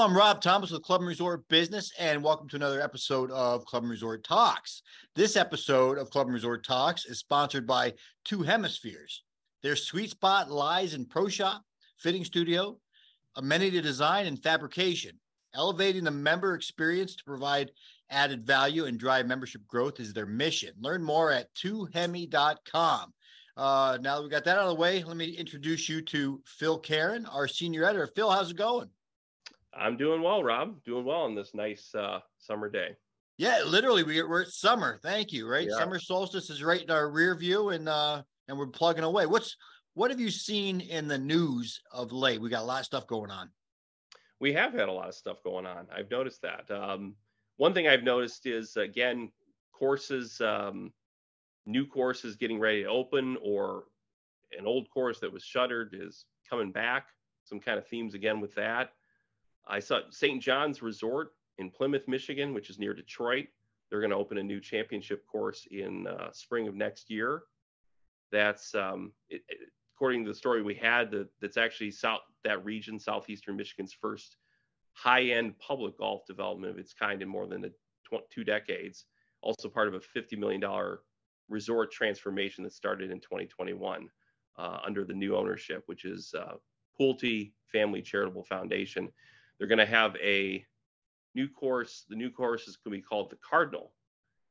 I'm Rob Thomas with Club and Resort Business, and welcome to another episode of Club and Resort Talks. This episode of Club and Resort Talks is sponsored by Two Hemispheres. Their sweet spot lies in pro shop, fitting studio, amenity design, and fabrication. Elevating the member experience to provide added value and drive membership growth is their mission. Learn more at twohemi.com. Uh, now that we got that out of the way, let me introduce you to Phil Keren, our senior editor. Phil, how's it going? I'm doing well, Rob. Doing well on this nice uh, summer day. Yeah, literally, we, we're at summer. Thank you. Right, yeah. summer solstice is right in our rear view, and uh, and we're plugging away. What's what have you seen in the news of late? We got a lot of stuff going on. We have had a lot of stuff going on. I've noticed that. Um, one thing I've noticed is again courses, um, new courses getting ready to open, or an old course that was shuttered is coming back. Some kind of themes again with that. I saw St. John's Resort in Plymouth, Michigan, which is near Detroit. They're going to open a new championship course in uh, spring of next year. That's um, it, it, according to the story we had. The, that's actually south that region, southeastern Michigan's first high-end public golf development of its kind in more than a tw- two decades. Also part of a $50 million resort transformation that started in 2021 uh, under the new ownership, which is uh, Pulte Family Charitable Foundation. They're going to have a new course. The new course is going to be called the Cardinal,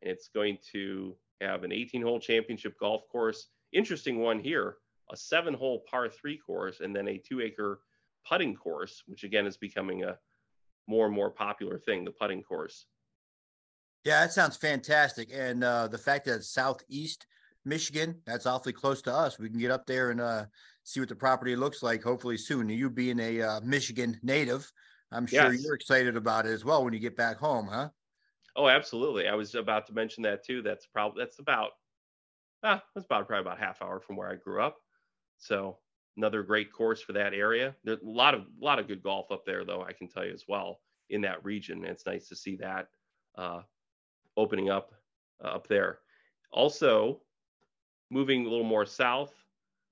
and it's going to have an 18-hole championship golf course. Interesting one here: a seven-hole par three course, and then a two-acre putting course, which again is becoming a more and more popular thing. The putting course. Yeah, that sounds fantastic, and uh, the fact that southeast Michigan, that's awfully close to us. We can get up there and uh, see what the property looks like. Hopefully soon. You being a uh, Michigan native, I'm sure yes. you're excited about it as well when you get back home, huh? Oh, absolutely. I was about to mention that too. That's probably that's about ah, that's about probably about half hour from where I grew up. So another great course for that area. There's a lot of a lot of good golf up there, though. I can tell you as well in that region. It's nice to see that uh, opening up uh, up there. Also, moving a little more south.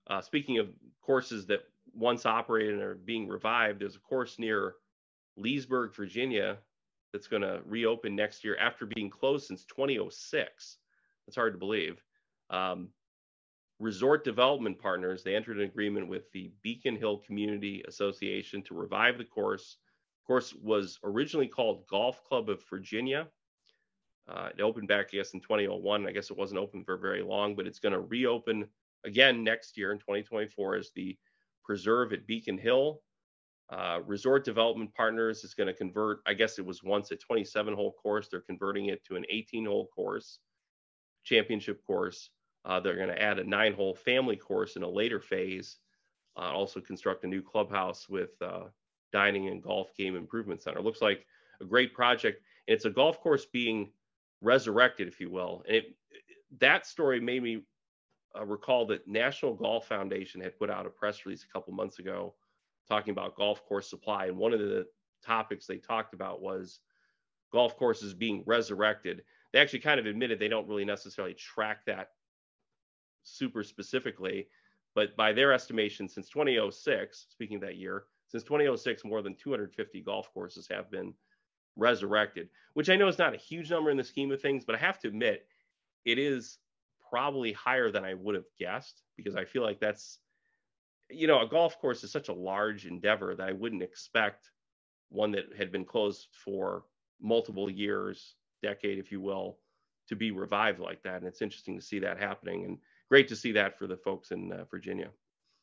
Uh, speaking of courses that once operated and are being revived, there's a course near Leesburg, Virginia, that's going to reopen next year after being closed since 2006. That's hard to believe. Um, Resort Development Partners, they entered an agreement with the Beacon Hill Community Association to revive the course. The course was originally called Golf Club of Virginia. Uh, it opened back, I guess, in 2001. I guess it wasn't open for very long, but it's going to reopen again next year in 2024 as the Preserve at Beacon Hill. Uh, Resort Development Partners is going to convert, I guess it was once a 27 hole course. They're converting it to an 18 hole course, championship course. Uh, they're going to add a nine hole family course in a later phase. Uh, also construct a new clubhouse with uh, dining and golf game improvement center. Looks like a great project. And it's a golf course being resurrected, if you will. And it, that story made me uh, recall that National Golf Foundation had put out a press release a couple months ago talking about golf course supply. And one of the topics they talked about was golf courses being resurrected. They actually kind of admitted they don't really necessarily track that super specifically, but by their estimation, since 2006, speaking of that year, since 2006, more than 250 golf courses have been resurrected, which I know is not a huge number in the scheme of things, but I have to admit, it is probably higher than I would have guessed because I feel like that's you know, a golf course is such a large endeavor that I wouldn't expect one that had been closed for multiple years, decade, if you will, to be revived like that. And it's interesting to see that happening and great to see that for the folks in uh, Virginia.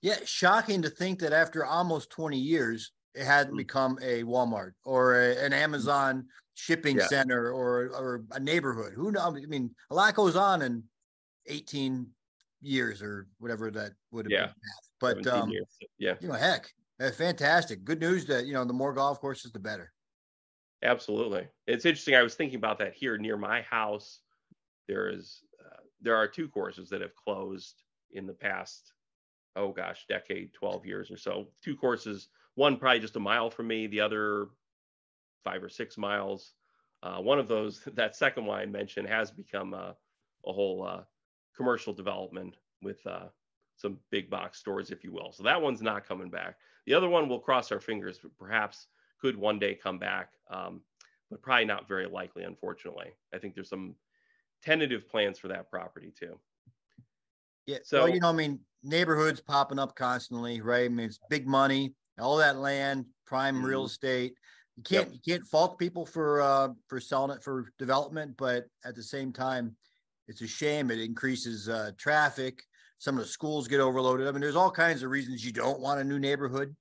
Yeah, shocking to think that after almost 20 years, it hadn't mm-hmm. become a Walmart or a, an Amazon shipping yeah. center or or a neighborhood. Who knows? I mean, a lot goes on in 18 years or whatever that would have yeah. been. But um, years. yeah, you know, heck, fantastic. Good news that you know the more golf courses, the better. Absolutely, it's interesting. I was thinking about that here near my house. There is uh, there are two courses that have closed in the past, oh gosh, decade, twelve years or so. Two courses, one probably just a mile from me, the other five or six miles. Uh, one of those, that second one I mentioned, has become a, a whole uh, commercial development with uh, some big box stores, if you will. So that one's not coming back. The other one, we'll cross our fingers, perhaps could one day come back, um, but probably not very likely, unfortunately. I think there's some tentative plans for that property too. Yeah. So, well, you know, I mean, neighborhoods popping up constantly, right? I mean, it's big money, all that land, prime mm-hmm. real estate. You can't yep. you can't fault people for uh for selling it for development, but at the same time, it's a shame. It increases uh, traffic. Some of the schools get overloaded. I mean, there's all kinds of reasons you don't want a new neighborhood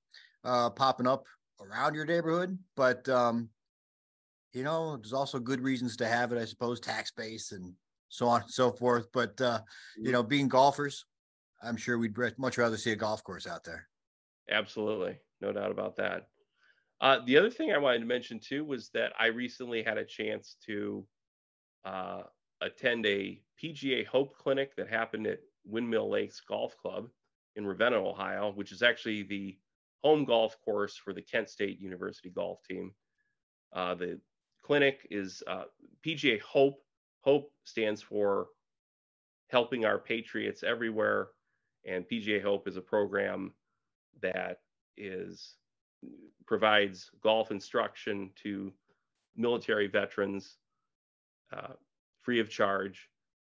uh, popping up around your neighborhood, but um, you know, there's also good reasons to have it, I suppose, tax base and so on and so forth. But uh, you mm-hmm. know, being golfers, I'm sure we'd much rather see a golf course out there. Absolutely, no doubt about that. Uh, the other thing I wanted to mention too was that I recently had a chance to uh, attend a PGA Hope Clinic that happened at Windmill Lakes Golf Club in Ravenna, Ohio, which is actually the home golf course for the Kent State University golf team. Uh, the clinic is uh, PGA Hope. Hope stands for Helping Our Patriots Everywhere, and PGA Hope is a program that is provides golf instruction to military veterans uh, free of charge.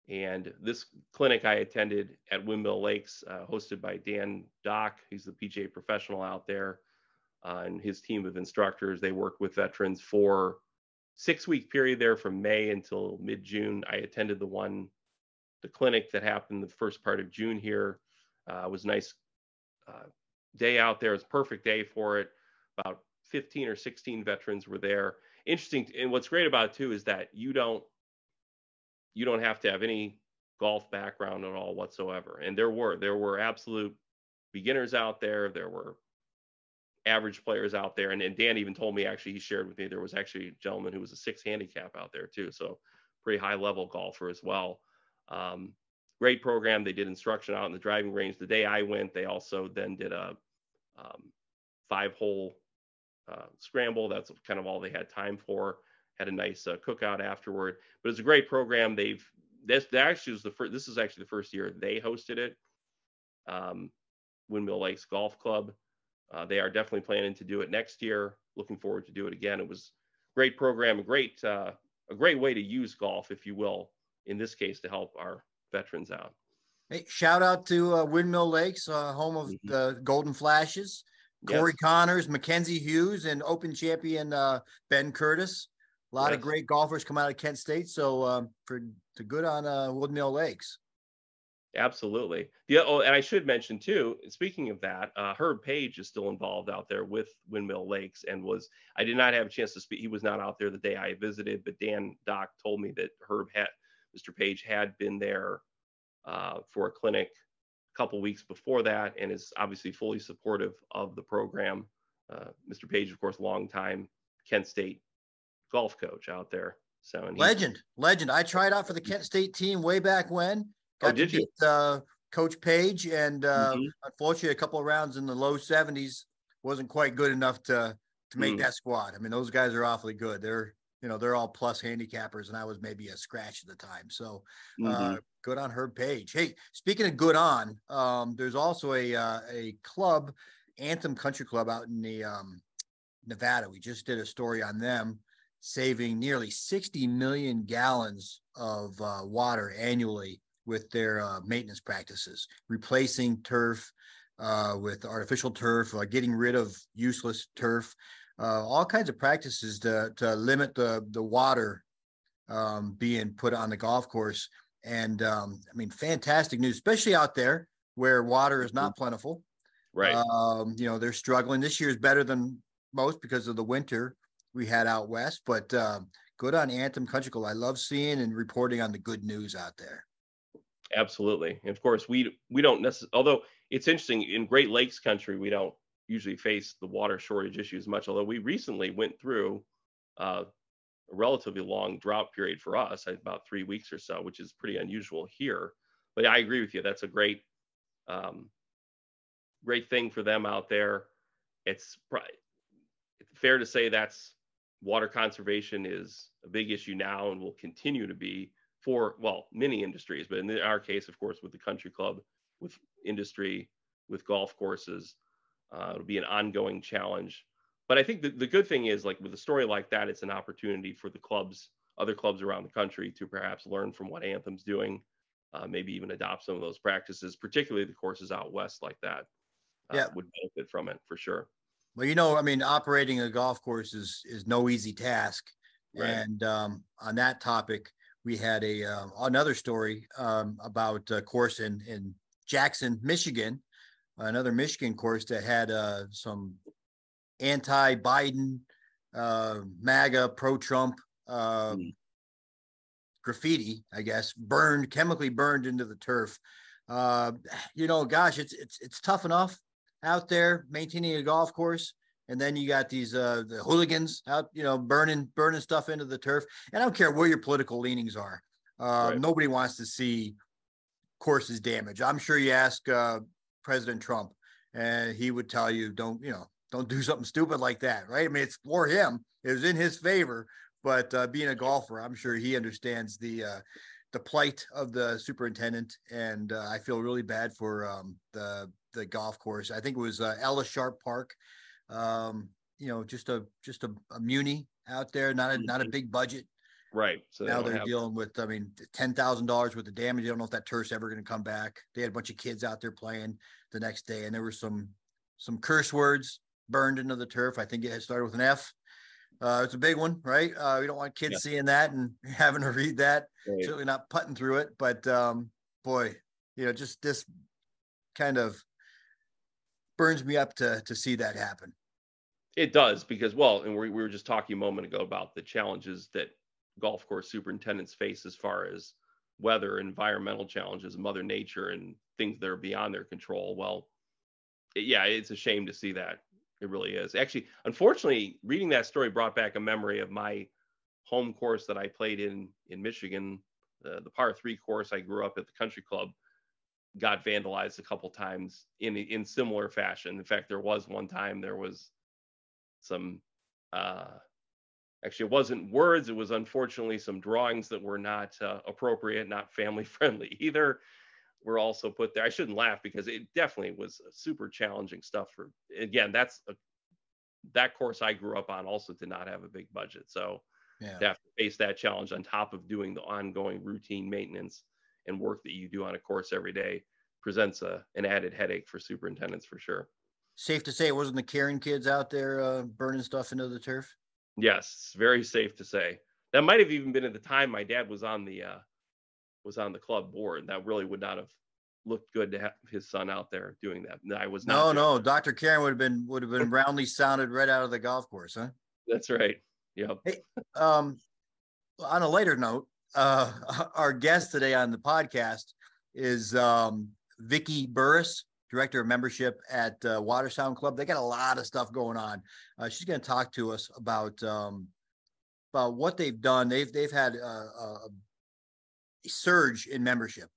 And this clinic I attended at Windmill Lakes, uh, hosted by Dan Dock, he's the PGA professional out there, uh, and his team of instructors. They work with veterans for six week period there from May until mid June. I attended the one, the clinic that happened the first part of June here. Uh, was nice uh, day out there. It was perfect day for it. About 15 or 16 veterans were there. Interesting, and what's great about it too is that you don't you don't have to have any golf background at all whatsoever. And there were there were absolute beginners out there. There were average players out there. And, and Dan even told me actually he shared with me there was actually a gentleman who was a six handicap out there too. So pretty high level golfer as well. Um, great program. They did instruction out in the driving range. The day I went, they also then did a um, five hole uh, scramble. That's kind of all they had time for had a nice uh, cookout afterward. But it's a great program. They've this that actually was the first. This is actually the first year they hosted it. Um, Windmill Lakes Golf Club. Uh, they are definitely planning to do it next year. Looking forward to do it again. It was a great program, a great uh, a great way to use golf, if you will, in this case to help our veterans out. Hey, shout out to uh, Windmill Lakes, uh, home of mm-hmm. the Golden Flashes. Corey yes. Conners, Mackenzie Hughes, and Open champion uh, Ben Curtis. A lot yes. of great golfers come out of Kent State. So um, for to good on uh, Lakes. Absolutely. Yeah. Oh, and I should mention too. Speaking of that, uh, Herb Page is still involved out there with Windmill Lakes, and was I did not have a chance to speak. He was not out there the day I visited, but Dan Doc told me that Herb had Mr. Page had been there uh, for a clinic a couple weeks before that, and is obviously fully supportive of the program. Uh, Mr. Page, of course, long time Kent State golf coach out there. So legend, legend. I tried out for the Kent State team way back when. Oh, Got oh, did to you? uh, Coach Page, and uh, mm-hmm. unfortunately, a couple of rounds in the low 70s wasn't quite good enough to to make mm. that squad. I mean, those guys are awfully good. They're you know they're all plus handicappers, and I was maybe a scratch at the time. So uh, mm-hmm. good on Herb Page. Hey, speaking of good on, um, there's also a uh, a club, Anthem Country Club, out in the um, Nevada. We just did a story on them saving nearly 60 million gallons of uh, water annually with their uh, maintenance practices, replacing turf uh, with artificial turf, uh, getting rid of useless turf, uh, all kinds of practices to, to limit the, the water um, being put on the golf course. And um, I mean, fantastic news, especially out there where water is not mm-hmm. plentiful. Right. Um, you know, they're struggling. This year is better than most because of the winter we had out west. But um, good on Anthem Country Club. I love seeing and reporting on the good news out there. Absolutely. And of course, we we don't necessarily. Although it's interesting in Great Lakes country, we don't usually face the water shortage issues much. Although we recently went through uh, a relatively long drought period for us, about three weeks or so, which is pretty unusual here. But I agree with you. That's a great, um, great thing for them out there. It's, it's fair to say that's water conservation is a big issue now and will continue to be for well many industries but in our case of course with the country club with industry with golf courses uh, it'll be an ongoing challenge but I think the, the good thing is like with a story like that, it's an opportunity for the clubs, other clubs around the country to perhaps learn from what Anthem's doing, uh, maybe even adopt some of those practices, particularly the courses out west like that. Uh, Yeah. would benefit from it for sure. Well, you know, I mean, operating a golf course is is no easy task. Right. And um, on that topic, we had a uh, another story um, about a course in in Jackson, Michigan, another Michigan course that had uh, some anti-Biden, uh, MAGA, pro-Trump uh, Mm. graffiti, I guess, burned chemically burned into the turf. Uh, you know, gosh, it's it's it's tough enough out there maintaining a golf course. And then you got these uh the hooligans out you know burning burning stuff into the turf. And i don't care where your political leanings are. Uh Right. nobody wants to see courses damaged. I'm sure you ask uh president trump and he would tell you don't you know don't do something stupid like that right? I mean it's for him. It was in his favor. But uh, being a golfer i'm sure he understands the uh the plight of the superintendent. And uh, i feel really bad for um the the golf course i think it was uh, Ella Sharp Park um you know just a just a, a muni out there not a not a Mhm. big budget Right. So now don't they're have- dealing with i mean ten thousand dollars worth of damage i don't know if that turf's ever going to come back they had a bunch of kids out there playing the next day and there were some some curse words burned into the turf i think it had started with an f uh it's a big one right uh we don't want kids Yeah. seeing that and having to read that Right. certainly not putting through it, but um, boy, you know, just this kind of burns me up to to see that happen. It does because, well, and we, we were just talking a moment ago about the challenges that golf course superintendents face as far as weather, environmental challenges, Mother Nature, and things that are beyond their control. Well, it- yeah, it's a shame to see that. It really is. Actually, unfortunately, reading that story brought back a memory of my home course that I played in in Michigan, uh, the par three course. I grew up at the country club. Got vandalized a couple times in in similar fashion. In fact, there was one time there was some uh actually it wasn't words it was unfortunately some drawings that were not uh, appropriate not family friendly either were also put there i shouldn't laugh because it definitely was super challenging stuff for again that's a, that course i grew up on also did not have a big budget so Yeah. to have to face that challenge on top of doing the ongoing routine maintenance and work that you do on a course every day presents a, an added headache for superintendents for sure Safe to say it wasn't the Keren kids out there uh, burning stuff into the turf. Yes, very safe to say. That might have even been at the time my dad was on the uh, was on the club board. That really would not have looked good to have his son out there doing that. No, I was No, no, that. Dr. Keren would have been would have been roundly sounded right out of the golf course, huh? That's right. Yep. Um, on a later note, uh, our guest today on the podcast is um, Vicki Burris, director of membership at uh, Watersound Club. They got a lot of stuff going on. Uh, she's going to talk to us about um, about what they've done. They've they've had a, a, surge in membership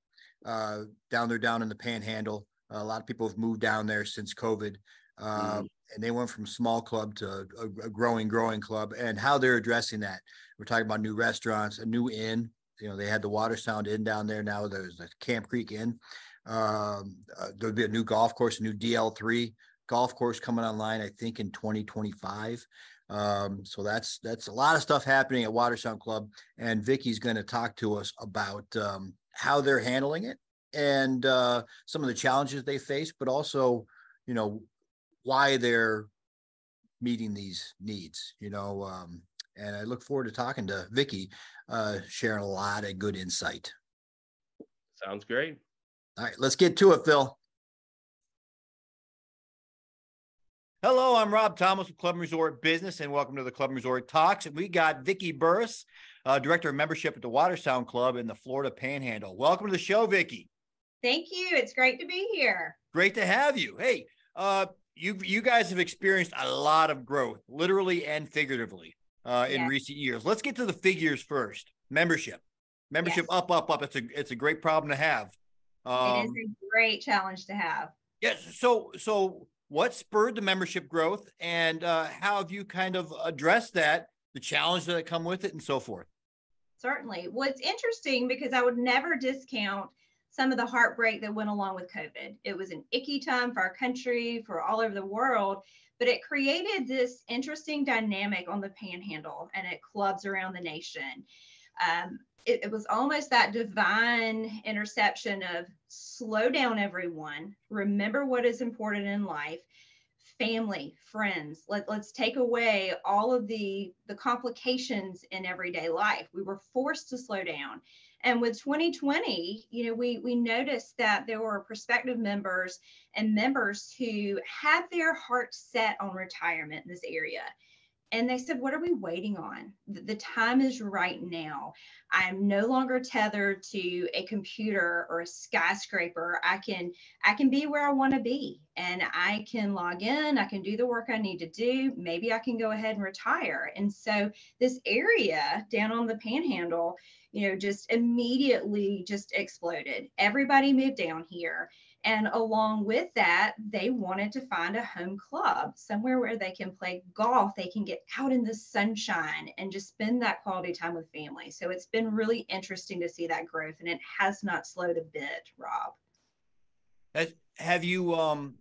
uh, down there, down in the Panhandle. a lot of people have moved down there since COVID. Uh, and they went from small club to a, a growing, growing club, and how they're addressing that. We're talking about new restaurants, a new inn. You know, they had the Watersound Inn down there. Now there's the Camp Creek Inn. Um, uh, there'll be a new golf course, a new DL3 golf course coming online, I think, in 2025. Um, so that's that's a lot of stuff happening at Watersound Club, and Vicki's going to talk to us about um, how they're handling it and uh, some of the challenges they face, but also, you know, why they're meeting these needs. You know, um, and I look forward to talking to Vicki, uh, sharing a lot of good insight. Sounds great. All right, let's get to it, Phil. Hello, I'm Rob Thomas with Club and Resort Business, and welcome to the Club and Resort Talks. And we got Vicki Burris, uh, Director of Membership at the Watersound Club in the Florida Panhandle. Welcome to the show, Vicki. Thank you. It's great to be here. Great to have you. Hey, uh, you you guys have experienced a lot of growth, literally and figuratively, uh, in Yeah. recent years. Let's get to the figures first. Membership, membership Yes. up, up, up. It's a it's a great problem to have. it Um, is a great challenge to have. Yes. So, so what spurred the membership growth, and uh, how have you kind of addressed that, the challenges that come with it, and so forth? Certainly. What's interesting because I would never discount some of the heartbreak that went along with COVID. It was an icky time for our country, for all over the world, but it created this interesting dynamic on the panhandle and at clubs around the nation. Um, it, it was almost that divine interception of slow down, everyone, remember what is important in life. Family friends. Let, let's take away all of the the complications in everyday life. We were forced to slow down and with 2020 you know we we noticed that there were prospective members and members who had their hearts set on retirement in this area and they said what are we waiting on? The time is right now. I'm no longer tethered to a computer or a skyscraper. I can i can be where i want to be and i can log in. I can do the work i need to do. Maybe i can go ahead and retire. And so this area down on the panhandle you know just immediately just exploded. Everybody moved down here and along with that, they wanted to find a home club, somewhere where they can play golf, they can get out in the sunshine and just spend that quality time with family. So it's been really interesting to see that growth and it has not slowed a bit, Rob. have you um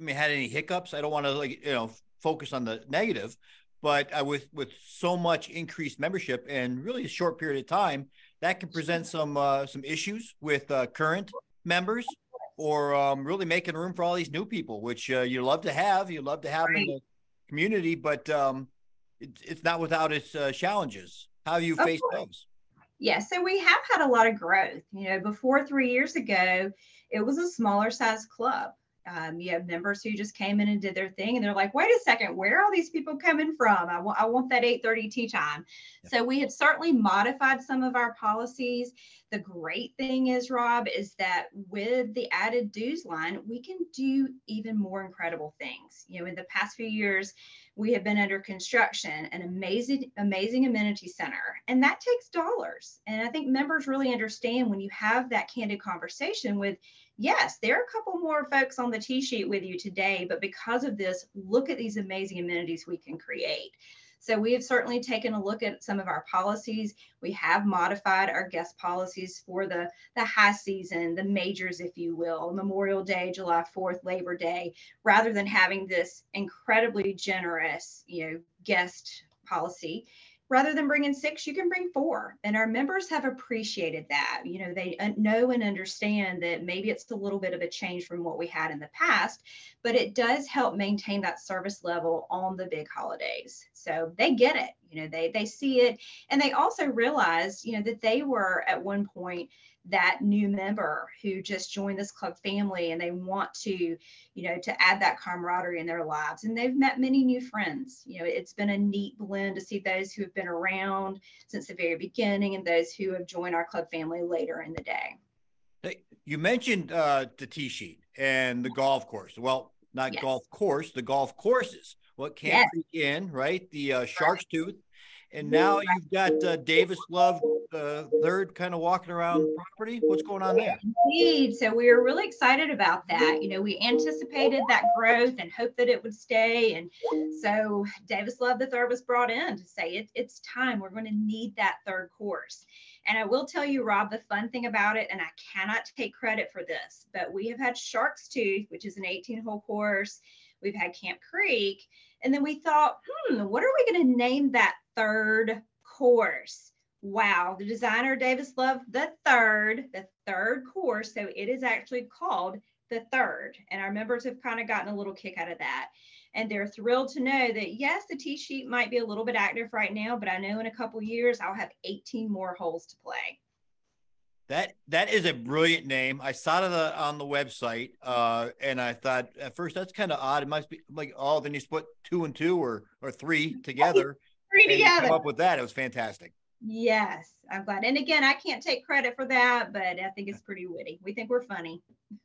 I mean had any hiccups? I don't want to like, you know, focus on the negative, but uh, with with so much increased membership and really a short period of time, that can present some uh, some issues with uh, current members or um, really making room for all these new people, which uh, you love to have. You love to have right. in the community, but um, it, it's not without its uh, challenges. How have you oh, faced those? Yeah, so we have had a lot of growth. You know, before three years ago, it was a smaller size club. Um, you have members who just came in and did their thing, and they're like, "Wait a second, where are all these people coming from? I want, I want that 8:30 tee time." So we had certainly modified some of our policies. The great thing is, Rob, is that with the added dues line, we can do even more incredible things. You know, in the past few years, we have been under construction an amazing, amazing amenity center, and that takes dollars. And I think members really understand when you have that candid conversation with yes, there are a couple more folks on the tee sheet with you today, but because of this, look at these amazing amenities we can create. So we have certainly taken a look at some of our policies. We have modified our guest policies for the, the high season, the majors, if you will, Memorial Day, July 4th, Labor Day, rather than having this incredibly generous, you know, guest policy rather than bringing six, you can bring four. And our members have appreciated that. You know, they uh, know and understand that maybe it's a little bit of a change from what we had in the past, but it does help maintain that service level on the big holidays. So they get it. You know, they they see it, and they also realize, you know, that they were at one point that new member who just joined this club family and they want to you know to add that camaraderie in their lives. And they've met many new friends. You know it's been a neat blend to see those who have been around since the very beginning and those who have joined our club family later in the day. You mentioned uh, the tee sheet and the golf course. Well not yes. golf course the golf courses. What Camp yes. in right? The uh, shark's tooth. And now you've got uh, Davis Love uh, third kind of walking around property. What's going on there? Indeed. So we were really excited about that. You know, we anticipated that growth and hoped that it would stay. And so Davis Love the third was brought in to say it, it's time. We're going to need that third course. And I will tell you, Rob, the fun thing about it, and I cannot take credit for this, but we have had Shark's Tooth, which is an 18 hole course. We've had Camp Creek. And then we thought, hmm, what are we going to name that third course. Wow, the designer Davis Love the third, the third course. So it is actually called the third. And our members have kind of gotten a little kick out of that. And they're thrilled to know that yes, the tee sheet might be a little bit active right now, but I know in a couple years I'll have 18 more holes to play. That that is a brilliant name. I saw it on the website, uh, and I thought at first that's kind of odd. It must be like oh, then you split two and two or or three together three together. Come up with that. It was fantastic. Yes, I'm glad. And again, I can't take credit for that, but I think it's pretty witty. We think we're funny.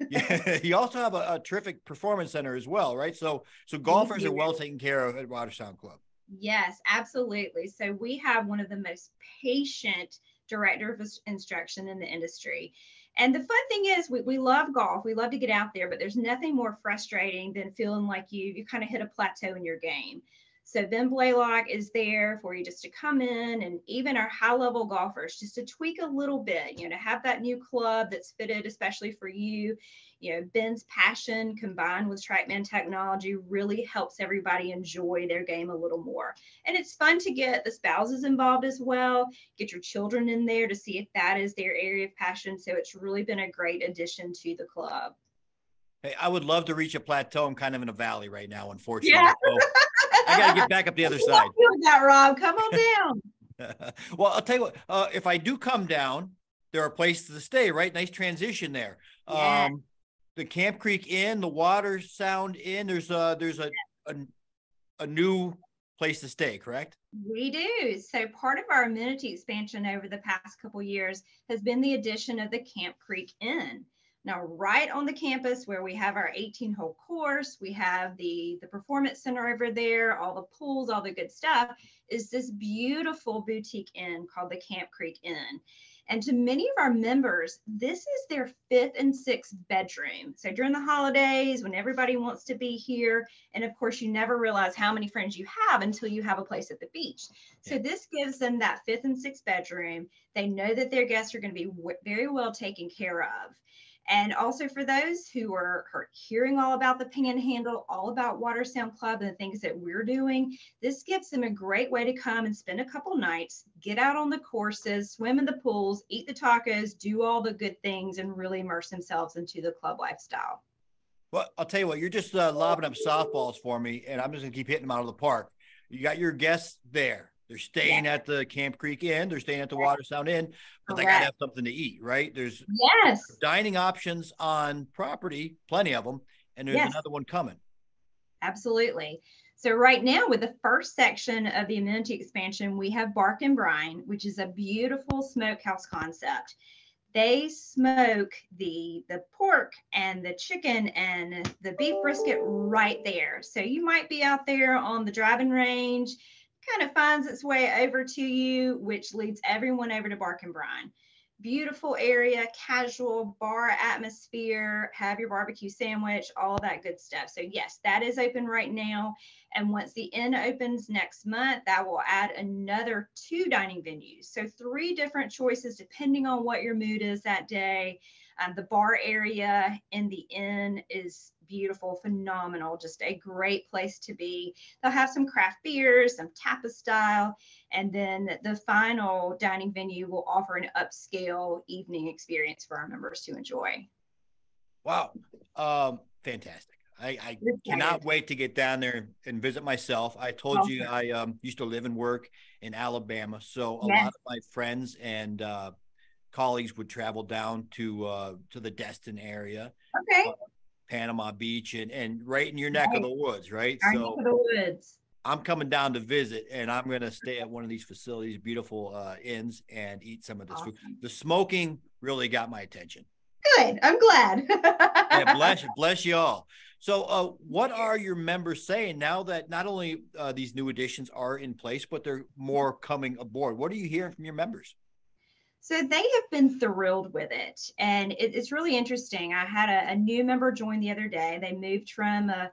yeah, you also have a, a, terrific performance center as well, right? So, so golfers are well taken care of at Watersound Club. Yes, absolutely. So we have one of the most patient director of instruction in the industry. And the fun thing is, we, we love golf. We love to get out there, but there's nothing more frustrating than feeling like you you kind of hit a plateau in your game. So Ben Blaylock is there for you just to come in and even our high level golfers just to tweak a little bit, you know, to have that new club that's fitted especially for you. You know, Ben's passion combined with TrackMan technology really helps everybody enjoy their game a little more. And it's fun to get the spouses involved as well, get your children in there to see if that is their area of passion. So it's really been a great addition to the club. Hey, I would love to reach a plateau. I'm kind of in a valley right now, unfortunately. Yeah. I got to get back up the other side. Doing that, Rob. Come on down. well, I'll tell you what. Uh, if I do come down, there are places to stay. Right, nice transition there. Yeah. Um, the Camp Creek Inn, the Watersound Inn. There's a there's a, a a new place to stay, correct? We do. So part of our amenity expansion over the past couple years has been the addition of the Camp Creek Inn. Now, right on the campus where we have our 18 hole course, we have the, the performance center over there, all the pools, all the good stuff, is this beautiful boutique inn called the Camp Creek Inn. And to many of our members, this is their fifth and sixth bedroom. So during the holidays, when everybody wants to be here, and of course, you never realize how many friends you have until you have a place at the beach. So this gives them that fifth and sixth bedroom. They know that their guests are going to be very well taken care of. And also for those who are, are, hearing all about the Panhandle, all about Watersound Club and the things that we're doing, this gives them a great way to come and spend a couple nights, get out on the courses, swim in the pools, eat the tacos, do all the good things, and really immerse themselves into the club lifestyle. Well, I'll tell you what, you're just uh, lobbing up softballs for me, and I'm just going to keep hitting them out of the park. You got your guests there. They're staying yeah. at the Camp Creek Inn. They're staying at the Watersound Inn, but Correct. they got to have something to eat, right? There's yes dining options on property, plenty of them, and there's yes. another one coming. Absolutely. So right now, with the first section of the amenity expansion, we have Bark and Brine, which is a beautiful smokehouse concept. They smoke the the pork and the chicken and the beef brisket right there. So you might be out there on the driving range kind of finds its way over to you, which leads everyone over to Bark and Brine. Beautiful area, casual bar atmosphere, have your barbecue sandwich, all that good stuff. So, yes, that is open right now. And once the inn opens next month, that will add another two dining venues. So, three different choices depending on what your mood is that day. Um, the bar area in the inn is beautiful, phenomenal, just a great place to be. They'll have some craft beers, some tapa style, and then the final dining venue will offer an upscale evening experience for our members to enjoy. Wow, um, fantastic. I, I cannot wait to get down there and visit myself. I told okay. you I um, used to live and work in Alabama, so a yes. lot of my friends and uh, colleagues would travel down to uh, to the Destin area. Okay. Uh, Panama Beach and, and right in your neck right. of the woods, right? Our so neck of the woods. I'm coming down to visit and I'm going to stay at one of these facilities, beautiful uh, inns, and eat some of this awesome. food. The smoking really got my attention. Good. I'm glad. yeah, bless you. Bless you all. So, uh, what are your members saying now that not only uh, these new additions are in place, but they're more coming aboard? What are you hearing from your members? So they have been thrilled with it. And it, it's really interesting. I had a, a, new member join the other day. They moved from a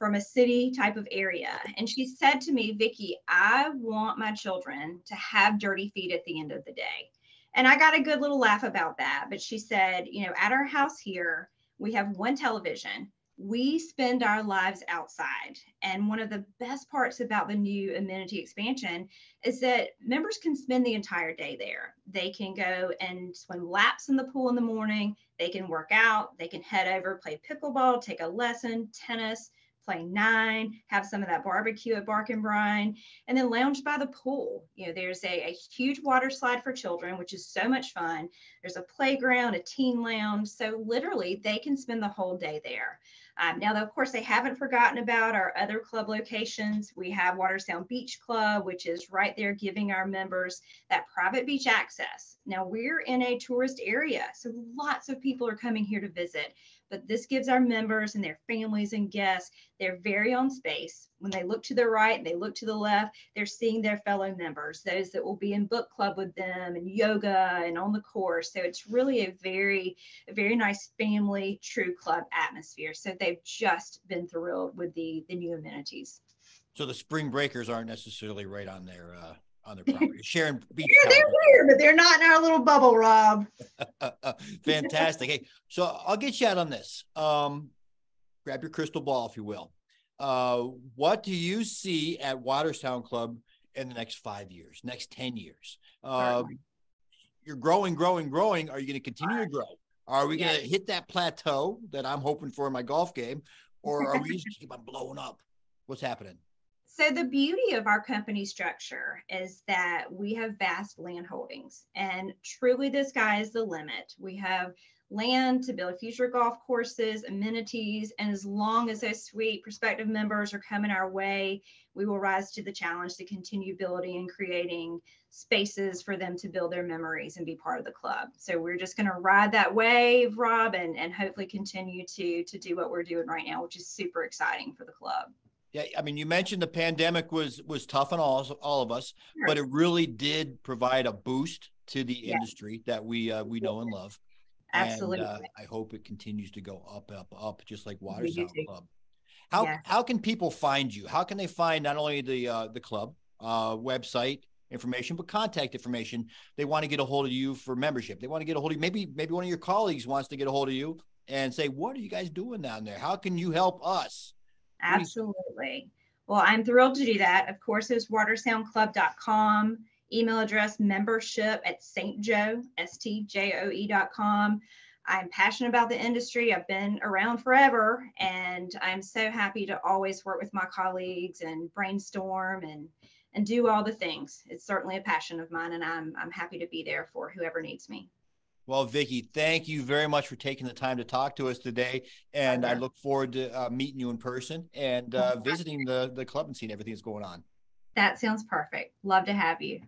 from a city type of area. And she said to me, Vicki, I want my children to have dirty feet at the end of the day. And I got a good little laugh about that. But she said, you know, at our house here, we have one television we spend our lives outside. And one of the best parts about the new amenity expansion is that members can spend the entire day there. They can go and swim laps in the pool in the morning, they can work out, they can head over, play pickleball, take a lesson, tennis, play nine, have some of that barbecue at Bark and Brine, and then lounge by the pool. You know, there's a, a huge water slide for children, which is so much fun. There's a playground, a teen lounge. So literally, they can spend the whole day there. Um, now, of course, they haven't forgotten about our other club locations. We have Watersound Beach Club, which is right there giving our members that private beach access. Now, we're in a tourist area, so lots of people are coming here to visit. but this gives our members and their families and guests their very own space. When they look to the right and they look to the left, they're seeing their fellow members, those that will be in book club with them and yoga and on the course. So it's really a very, a very nice family true club atmosphere. So they've just been thrilled with the the new amenities. So the spring breakers aren't necessarily right on their uh, on their property. Sharing beach. Yeah, they're here, but they're not in our little bubble, Rob. Fantastic. Hey, so I'll get you out on this. Um, grab your crystal ball, if you will. Uh, what do you see at Watersound Club in the next five years, next 10 years? Uh, you're growing, growing, growing. Are you going to continue to grow? Are we going to hit that plateau that I'm hoping for in my golf game? Or are we just keep on blowing up? What's happening? So the beauty of our company structure is that we have vast land holdings and truly the sky is the limit. We have land to build future golf courses, amenities, and as long as those sweet prospective members are coming our way, we will rise to the challenge to continue building and creating spaces for them to build their memories and be part of the club. So we're just going to ride that wave, Rob, and, and hopefully continue to to do what we're doing right now, which is super exciting for the club. Yeah, I mean, you mentioned the pandemic was was tough on all all of us, sure. but it really did provide a boost to the yeah. industry that we uh, we know and love. Absolutely. And, uh, I hope it continues to go up, up, up, just like Watersound Club. How yeah. how can people find you? How can they find not only the uh, the club uh, website information, but contact information? They want to get a hold of you for membership. They want to get a hold of you. Maybe maybe one of your colleagues wants to get a hold of you and say, "What are you guys doing down there? How can you help us?" Absolutely. Well, I'm thrilled to do that. Of course, it's watersoundclub.com, email address membership at stjoe, S-T-J-O-E.com. I'm passionate about the industry. I've been around forever, and I'm so happy to always work with my colleagues and brainstorm and and do all the things. It's certainly a passion of mine, and I'm I'm happy to be there for whoever needs me. Well, Vicki, thank you very much for taking the time to talk to us today, and I look forward to uh, meeting you in person and uh, visiting the the club and seeing everything that's going on. That sounds perfect. Love to have you.